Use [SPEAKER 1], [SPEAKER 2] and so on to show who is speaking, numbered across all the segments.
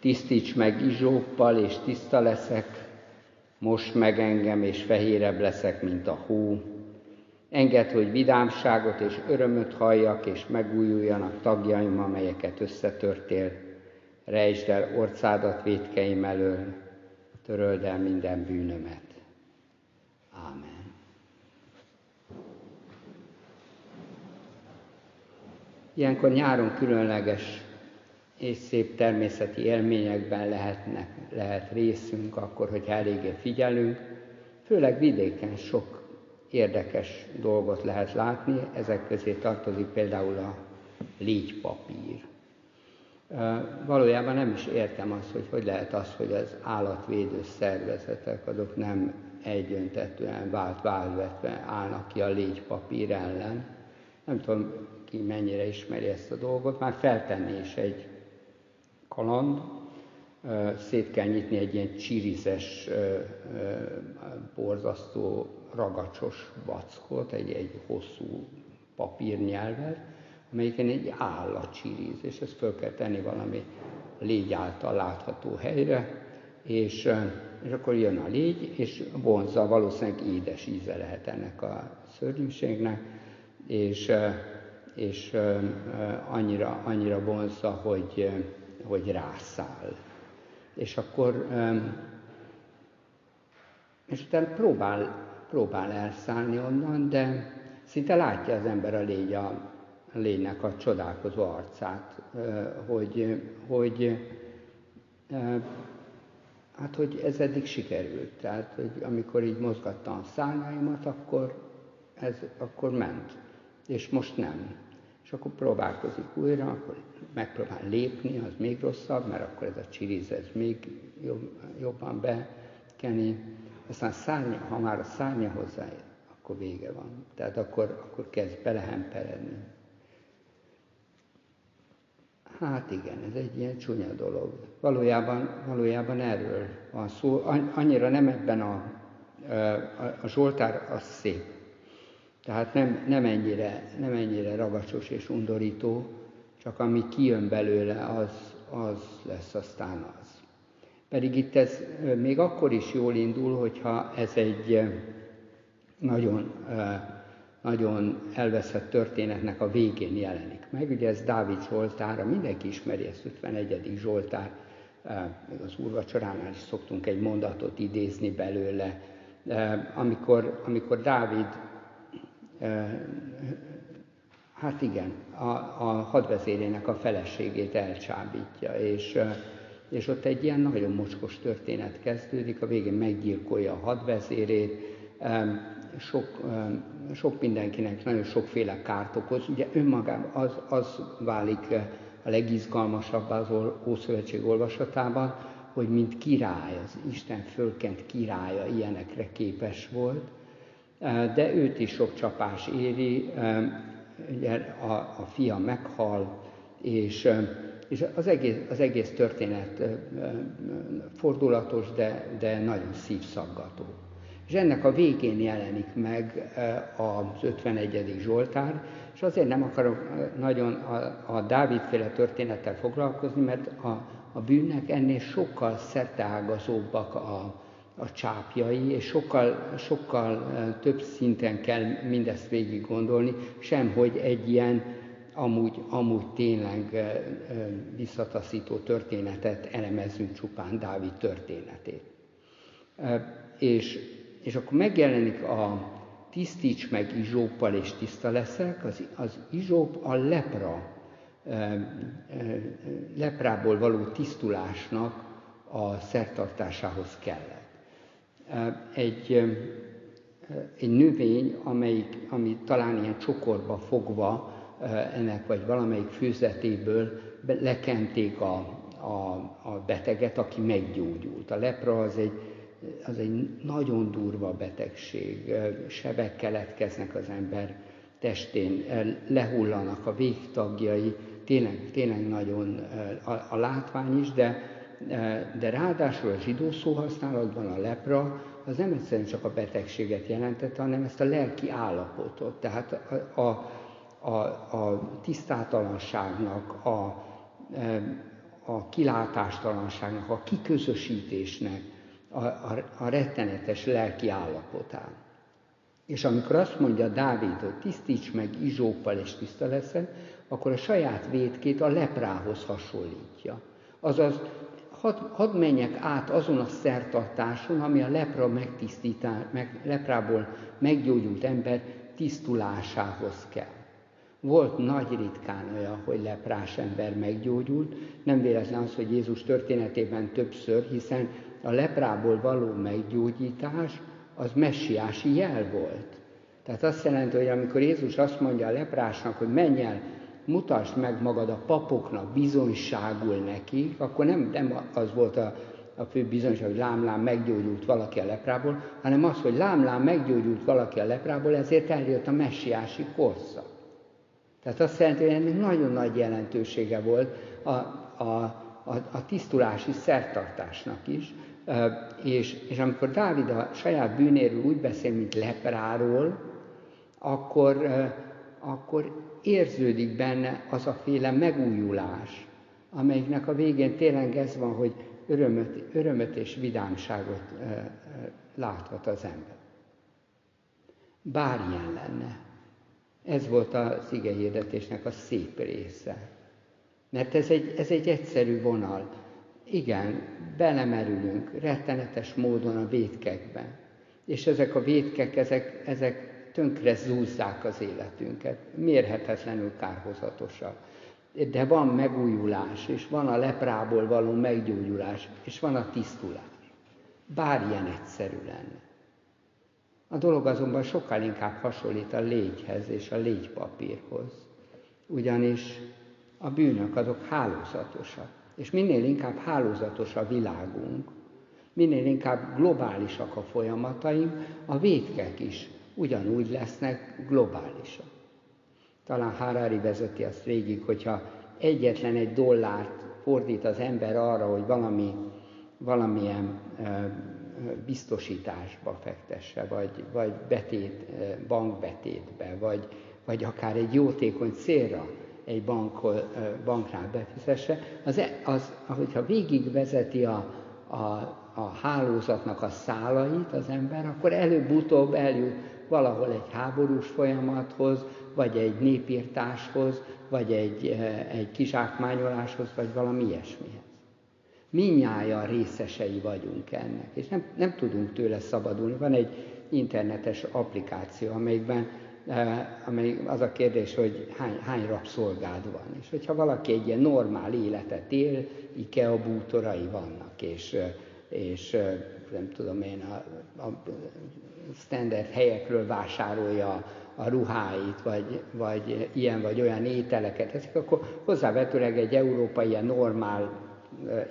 [SPEAKER 1] Tisztíts meg izsóppal, és tiszta leszek, most meg engem, és fehérebb leszek, mint a hó. Engedd, hogy vidámságot és örömöt halljak, és megújuljanak tagjaim, amelyeket összetörtél. Rejtsd el orcádat védkeim elől, töröld el minden bűnömet. Ámen. Ilyenkor nyáron különleges és szép természeti élményekben lehetnek, lehet részünk, akkor, hogy eléggé figyelünk. Főleg vidéken sok érdekes dolgot lehet látni, ezek közé tartozik például a légypapír. Valójában nem is értem azt, hogy hogy lehet az, hogy az állatvédő szervezetek azok nem egyöntetően vált válvetve állnak ki a légypapír ellen. Nem tudom, ki mennyire ismeri ezt a dolgot, már feltenni is egy kaland, szét kell nyitni egy ilyen csirizes, borzasztó, ragacsos vackot, egy, egy hosszú papírnyelvet, amelyiken egy állat csiriz, és ezt föl kell tenni valami légy által látható helyre, és, és akkor jön a légy, és vonzza, valószínűleg édes íze lehet ennek a szörnyűségnek, és, és annyira, annyira vonzza, hogy, hogy rászáll. És akkor, és utána próbál, próbál elszállni onnan, de szinte látja az ember a légy a, a lénynek a csodálkozó arcát, hogy, hogy hát, hogy ez eddig sikerült. Tehát, hogy amikor így mozgattam a szárnyaimat, akkor ez akkor ment, és most nem. És akkor próbálkozik újra, akkor megpróbál lépni, az még rosszabb, mert akkor ez a csiriz, ez még jobb, jobban bekeni. Aztán szárnya, ha már a szárnya hozzáér, akkor vége van. Tehát akkor, akkor kezd belehemperedni. Hát igen, ez egy ilyen csúnya dolog. Valójában, valójában erről van szó. Annyira nem ebben a, a, a Zsoltár az szép. Tehát nem, nem, ennyire, nem ennyire ragacsos és undorító, csak ami kijön belőle, az, az lesz aztán az. Pedig itt ez még akkor is jól indul, hogyha ez egy nagyon, nagyon elveszett történetnek a végén jelenik meg. Ugye ez Dávid Zsoltára, mindenki ismeri ezt 51. Zsoltár, az úrvacsoránál is szoktunk egy mondatot idézni belőle, amikor, amikor Dávid hát igen, a, a hadvezérének a feleségét elcsábítja, és, és ott egy ilyen nagyon mocskos történet kezdődik, a végén meggyilkolja a hadvezérét, sok, sok mindenkinek nagyon sokféle kárt okoz. Ugye önmagában az, az válik a legizgalmasabb az Ószövetség olvasatában, hogy mint király, az Isten fölkent királya ilyenekre képes volt, de őt is sok csapás éri, a, a fia meghal, és, és az, egész, az egész történet fordulatos, de, de nagyon szívszaggató. És ennek a végén jelenik meg az 51. Zsoltár, és azért nem akarok nagyon a, a Dávidféle történettel foglalkozni, mert a, a bűnnek ennél sokkal szerteágazóbbak a, a csápjai, és sokkal, sokkal több szinten kell mindezt végig gondolni, sem hogy egy ilyen amúgy, amúgy tényleg visszataszító történetet elemezzünk csupán Dávid történetét. És, és akkor megjelenik a tisztíts meg izsóppal és tiszta leszek, az, az izsóp a lepra, leprából való tisztulásnak a szertartásához kellett egy, egy növény, amelyik, ami talán ilyen csokorba fogva ennek, vagy valamelyik főzetéből lekenték a, a, a beteget, aki meggyógyult. A lepra az egy, az egy nagyon durva betegség, sebek keletkeznek az ember testén, lehullanak a végtagjai, tényleg, tényleg nagyon a, a látvány is, de de ráadásul a zsidó szóhasználatban a lepra az nem egyszerűen csak a betegséget jelentette, hanem ezt a lelki állapotot, tehát a, a, a, a tisztátalanságnak, a, a kilátástalanságnak, a kiközösítésnek a, a, a rettenetes lelki állapotán. És amikor azt mondja Dávid, hogy tisztíts meg izsóppal és tiszta leszel, akkor a saját védkét a leprához hasonlítja. Azaz, hadd had menjek át azon a szertartáson, ami a lepra meg, leprából meggyógyult ember tisztulásához kell. Volt nagy ritkán olyan, hogy leprás ember meggyógyult, nem véletlen az, hogy Jézus történetében többször, hiszen a leprából való meggyógyítás az messiási jel volt. Tehát azt jelenti, hogy amikor Jézus azt mondja a leprásnak, hogy menj el, mutasd meg magad a papoknak, bizonyságul neki, akkor nem, nem az volt a, a fő bizonyság, hogy lámlám meggyógyult valaki a leprából, hanem az, hogy lámlám meggyógyult valaki a leprából, ezért eljött a messiási korszak. Tehát azt jelenti, hogy ennek nagyon nagy jelentősége volt a, a, a, a tisztulási szertartásnak is, és, és amikor Dávid a saját bűnéről úgy beszél, mint lepráról, akkor, akkor érződik benne az a féle megújulás, amelyiknek a végén tényleg ez van, hogy örömöt, örömöt és vidámságot láthat az ember. Bármilyen lenne. Ez volt az igehirdetésnek a szép része. Mert ez egy, ez egy egyszerű vonal. Igen, belemerülünk rettenetes módon a vétkekbe. És ezek a vétkek, ezek, ezek tönkre zúzzák az életünket, mérhetetlenül kárhozatosak. De van megújulás, és van a leprából való meggyógyulás, és van a tisztulás. Bárján egyszerű lenne. A dolog azonban sokkal inkább hasonlít a légyhez és a légypapírhoz. Ugyanis a bűnök azok hálózatosak. És minél inkább hálózatos a világunk, minél inkább globálisak a folyamataink, a vétkek is ugyanúgy lesznek globálisak. Talán Harari vezeti azt végig, hogyha egyetlen egy dollárt fordít az ember arra, hogy valami, valamilyen biztosításba fektesse, vagy, vagy betét, bankbetétbe, vagy, vagy akár egy jótékony célra egy bank, banknál befizesse, az, e, az, hogyha végigvezeti a, a, a hálózatnak a szálait az ember, akkor előbb-utóbb eljut valahol egy háborús folyamathoz, vagy egy népírtáshoz, vagy egy, egy kizsákmányoláshoz, vagy valami ilyesmihez. Minnyáján részesei vagyunk ennek, és nem, nem tudunk tőle szabadulni. Van egy internetes applikáció, amelyikben amely az a kérdés, hogy hány, hány rabszolgád van. És hogyha valaki egy ilyen normál életet él, IKEA bútorai vannak, és, és nem tudom én, a, a standard helyekről vásárolja a ruháit, vagy, vagy ilyen vagy olyan ételeket eszik, akkor hozzávetőleg egy európai ilyen normál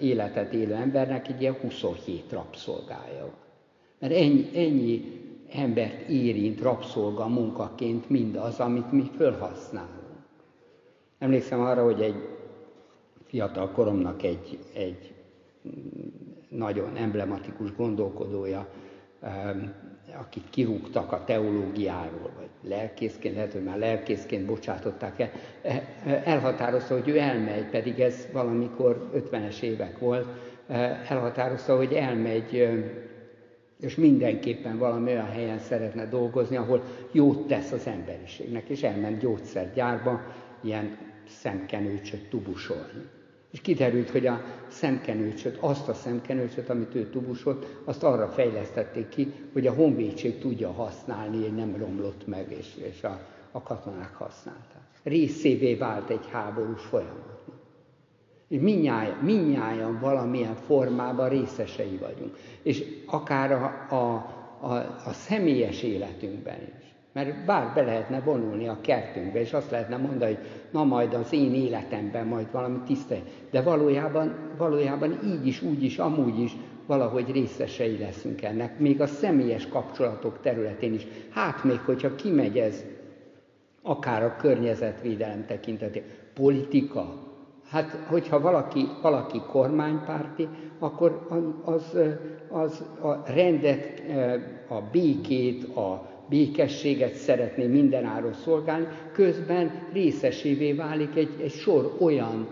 [SPEAKER 1] életet élő embernek egy ilyen 27 rabszolgája van. Mert ennyi, ennyi embert érint rabszolga munkaként mindaz, amit mi felhasználunk. Emlékszem arra, hogy egy fiatal koromnak egy, egy nagyon emblematikus gondolkodója, akit kirúgtak a teológiáról, vagy lelkészként, lehet, hogy már lelkészként bocsátották el, e, e, elhatározta, hogy ő elmegy, pedig ez valamikor 50-es évek volt, e, elhatározta, hogy elmegy és mindenképpen valami olyan helyen szeretne dolgozni, ahol jót tesz az emberiségnek, és elment gyógyszergyárba ilyen szemkenőcsöt tubusolni. És kiderült, hogy a szemkenőcsöt, azt a szemkenőcsöt, amit ő tubusolt, azt arra fejlesztették ki, hogy a honvédség tudja használni, hogy nem romlott meg, és, és a, a katonák használták. Részévé vált egy háborús folyamatnak. És minnyáján, minnyáján valamilyen formában részesei vagyunk. És akár a, a, a, a személyes életünkben is. Mert bár be lehetne vonulni a kertünkbe, és azt lehetne mondani, hogy na majd az én életemben majd valami tiszta. De valójában, valójában így is, úgy is, amúgy is valahogy részesei leszünk ennek, még a személyes kapcsolatok területén is. Hát még, hogyha kimegy ez, akár a környezetvédelem tekintetében, politika, Hát, hogyha valaki, valaki kormánypárti, akkor az, az a rendet, a békét, a békességet szeretné mindenáron szolgálni, közben részesévé válik egy, egy sor olyan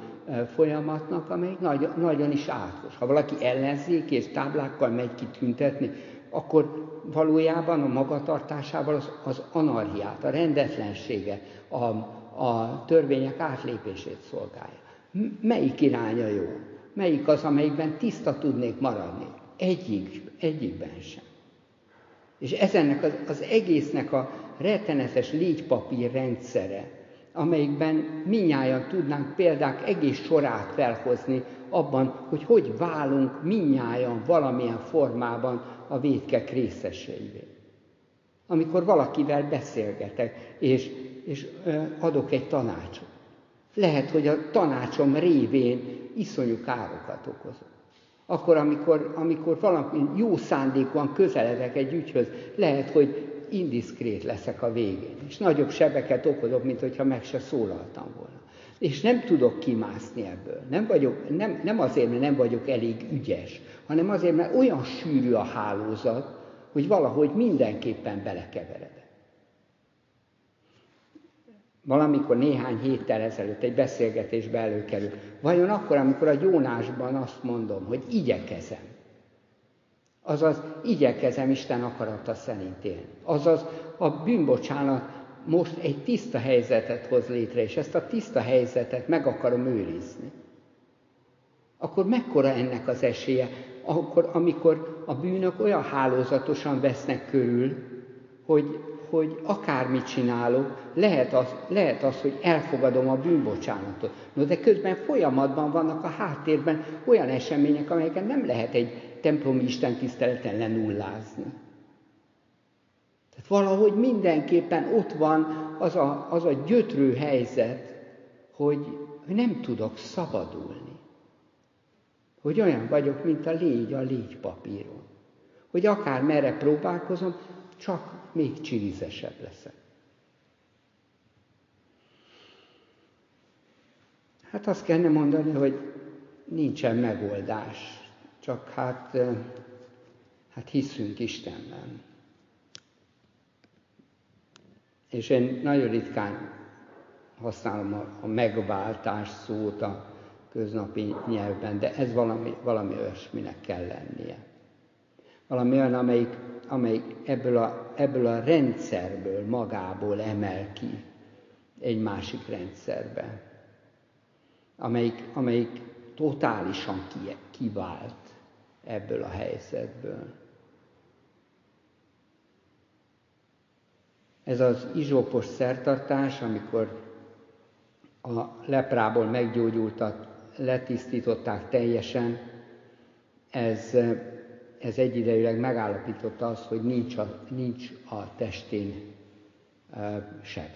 [SPEAKER 1] folyamatnak, amely nagy, nagyon is átkos. Ha valaki ellenzék és táblákkal megy kitüntetni, akkor valójában a magatartásával az, az anarhiát, a rendetlensége, a, a törvények átlépését szolgálja. Melyik iránya jó? Melyik az, amelyikben tiszta tudnék maradni? Egyik, egyikben sem. És ezennek az, az egésznek a rettenetes légypapír rendszere, amelyikben minnyáján tudnánk példák egész sorát felhozni abban, hogy hogy válunk minnyáján valamilyen formában a védkek részeseivé. Amikor valakivel beszélgetek, és, és adok egy tanácsot. Lehet, hogy a tanácsom révén iszonyú károkat okozok. Akkor, amikor, amikor valami jó szándékúan közeledek egy ügyhöz, lehet, hogy indiszkrét leszek a végén, és nagyobb sebeket okozok, mint hogyha meg se szólaltam volna. És nem tudok kimászni ebből. Nem, vagyok, nem, nem azért, mert nem vagyok elég ügyes, hanem azért, mert olyan sűrű a hálózat, hogy valahogy mindenképpen belekeveredek. Valamikor néhány héttel ezelőtt egy beszélgetésbe előkerül. Vajon akkor, amikor a Jónásban azt mondom, hogy igyekezem, azaz igyekezem Isten akarata szerint élni. Azaz a bűnbocsánat most egy tiszta helyzetet hoz létre, és ezt a tiszta helyzetet meg akarom őrizni. Akkor mekkora ennek az esélye, akkor, amikor a bűnök olyan hálózatosan vesznek körül, hogy, hogy akármit csinálok, lehet az, lehet az, hogy elfogadom a bűnbocsánatot. No, de közben folyamatban vannak a háttérben olyan események, amelyeket nem lehet egy templomi Isten tiszteleten lenullázni. Tehát valahogy mindenképpen ott van az a, az a gyötrő helyzet, hogy nem tudok szabadulni. Hogy olyan vagyok, mint a légy a légypapíron. Hogy akár merre próbálkozom, csak még csirizesebb leszek. Hát azt kellene mondani, hogy nincsen megoldás, csak hát, hát hiszünk Istenben. És én nagyon ritkán használom a, a megváltás szót a köznapi nyelvben, de ez valami, valami olyasminek kell lennie. Valami olyan, amelyik, amelyik ebből, a, ebből a rendszerből magából emel ki egy másik rendszerbe, amelyik, amelyik totálisan kivált ebből a helyzetből. Ez az izsópos szertartás, amikor a leprából meggyógyultat, letisztították teljesen, ez, ez egyidejűleg megállapította azt, hogy nincs a, nincs a testén seb.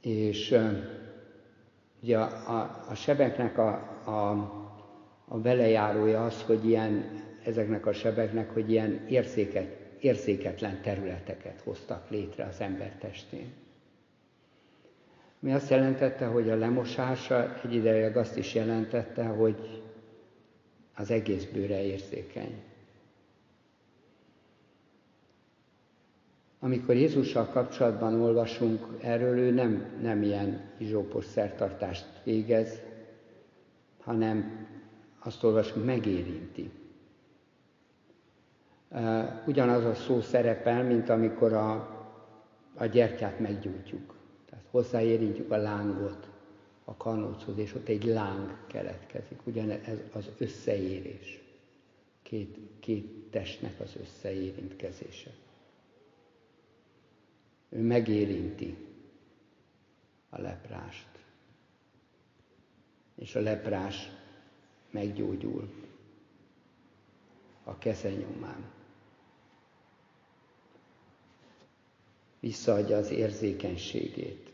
[SPEAKER 1] És ugye a, a, a sebeknek a, a, a velejárója az, hogy ilyen, ezeknek a sebeknek, hogy ilyen érzéket, érzéketlen területeket hoztak létre az ember testén. Mi azt jelentette, hogy a lemosása egy ideig azt is jelentette, hogy az egész bőre érzékeny. Amikor Jézussal kapcsolatban olvasunk erről, ő nem, nem ilyen izsópos szertartást végez, hanem azt olvasunk, megérinti. Ugyanaz a szó szerepel, mint amikor a, a gyertyát meggyújtjuk. Tehát hozzáérintjük a lángot a kanóchoz, és ott egy láng keletkezik. Ugyanez az összeérés. Két, két testnek az összeérintkezése. Ő megérinti a leprást. És a leprás meggyógyul a keze nyomán. Visszaadja az érzékenységét,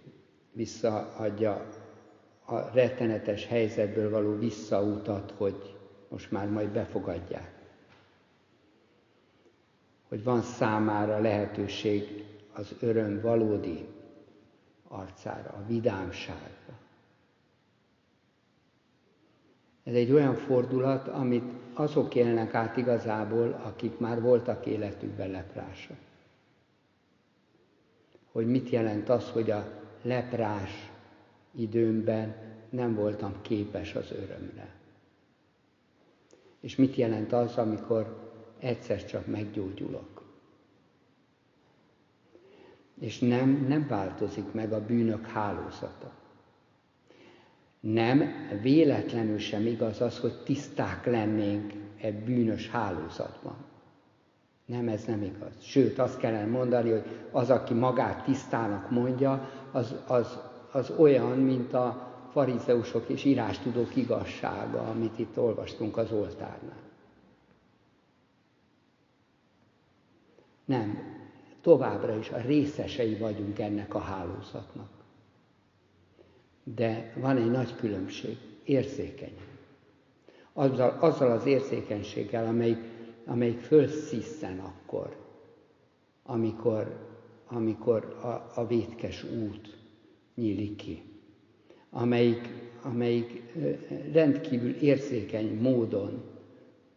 [SPEAKER 1] visszaadja a rettenetes helyzetből való visszautat, hogy most már majd befogadják. Hogy van számára lehetőség az öröm valódi arcára, a vidámságra. Ez egy olyan fordulat, amit azok élnek át igazából, akik már voltak életükben leprások. Hogy mit jelent az, hogy a leprás időmben nem voltam képes az örömre. És mit jelent az, amikor egyszer csak meggyógyulok? És nem, nem változik meg a bűnök hálózata. Nem, véletlenül sem igaz az, hogy tiszták lennénk egy bűnös hálózatban. Nem, ez nem igaz. Sőt, azt kellene mondani, hogy az, aki magát tisztának mondja, az, az, az olyan, mint a farizeusok és írástudók igazsága, amit itt olvastunk az oltárnál. Nem, továbbra is a részesei vagyunk ennek a hálózatnak. De van egy nagy különbség, érzékeny. Azzal, azzal az érzékenységgel, amelyik, amelyik fölsziszen akkor, amikor, amikor a, a vétkes út nyílik ki, amelyik, amelyik rendkívül érzékeny módon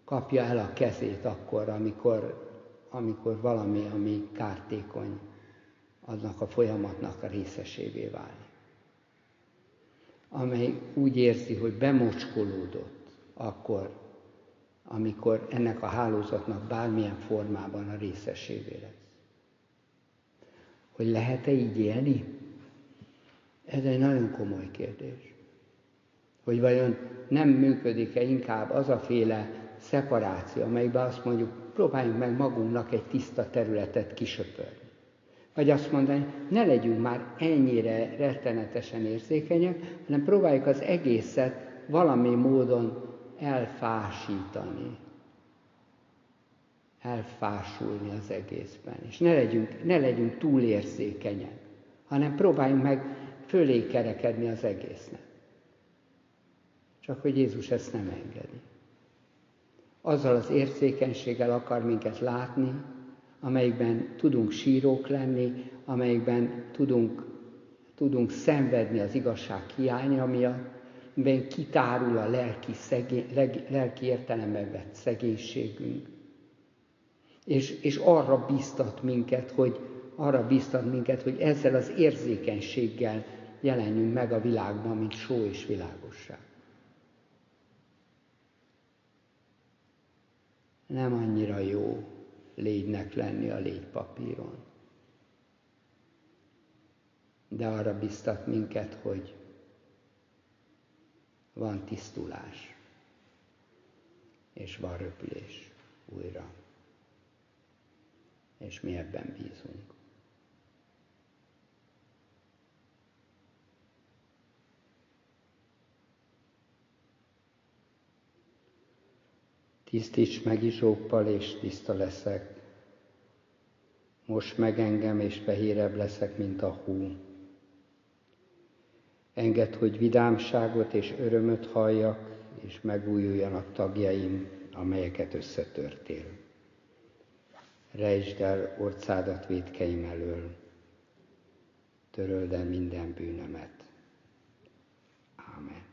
[SPEAKER 1] kapja el a kezét akkor, amikor, amikor valami, ami kártékony, annak a folyamatnak a részesévé válik. Amely úgy érzi, hogy bemocskolódott akkor, amikor ennek a hálózatnak bármilyen formában a részesévé lesz. Hogy lehet-e így élni? Ez egy nagyon komoly kérdés. Hogy vajon nem működik-e inkább az a féle szeparáció, amelyben azt mondjuk, próbáljunk meg magunknak egy tiszta területet kisöpörni. Vagy azt mondani, ne legyünk már ennyire rettenetesen érzékenyek, hanem próbáljuk az egészet valami módon elfásítani. Elfásulni az egészben. És ne legyünk, ne legyünk túl érzékenyek, hanem próbáljunk meg fölé kerekedni az egésznek. Csak hogy Jézus ezt nem engedi. Azzal az érzékenységgel akar minket látni, amelyikben tudunk sírók lenni, amelyikben tudunk, tudunk szenvedni az igazság hiánya miatt, amiben kitárul a lelki, szegény, lelki értelemben vett szegénységünk. És, és arra biztat minket, hogy arra biztat minket, hogy ezzel az érzékenységgel jelenjünk meg a világban, mint só és világosság. Nem annyira jó légynek lenni a légypapíron. De arra biztat minket, hogy van tisztulás, és van röpülés újra. És mi ebben bízunk. Tisztíts meg izsóppal, és tiszta leszek. Most meg engem, és fehérebb leszek, mint a hú. Engedd, hogy vidámságot és örömöt halljak, és megújuljanak tagjaim, amelyeket összetörtél. Rejtsd el orcádat védkeim elől, töröld el minden bűnömet. Ámen.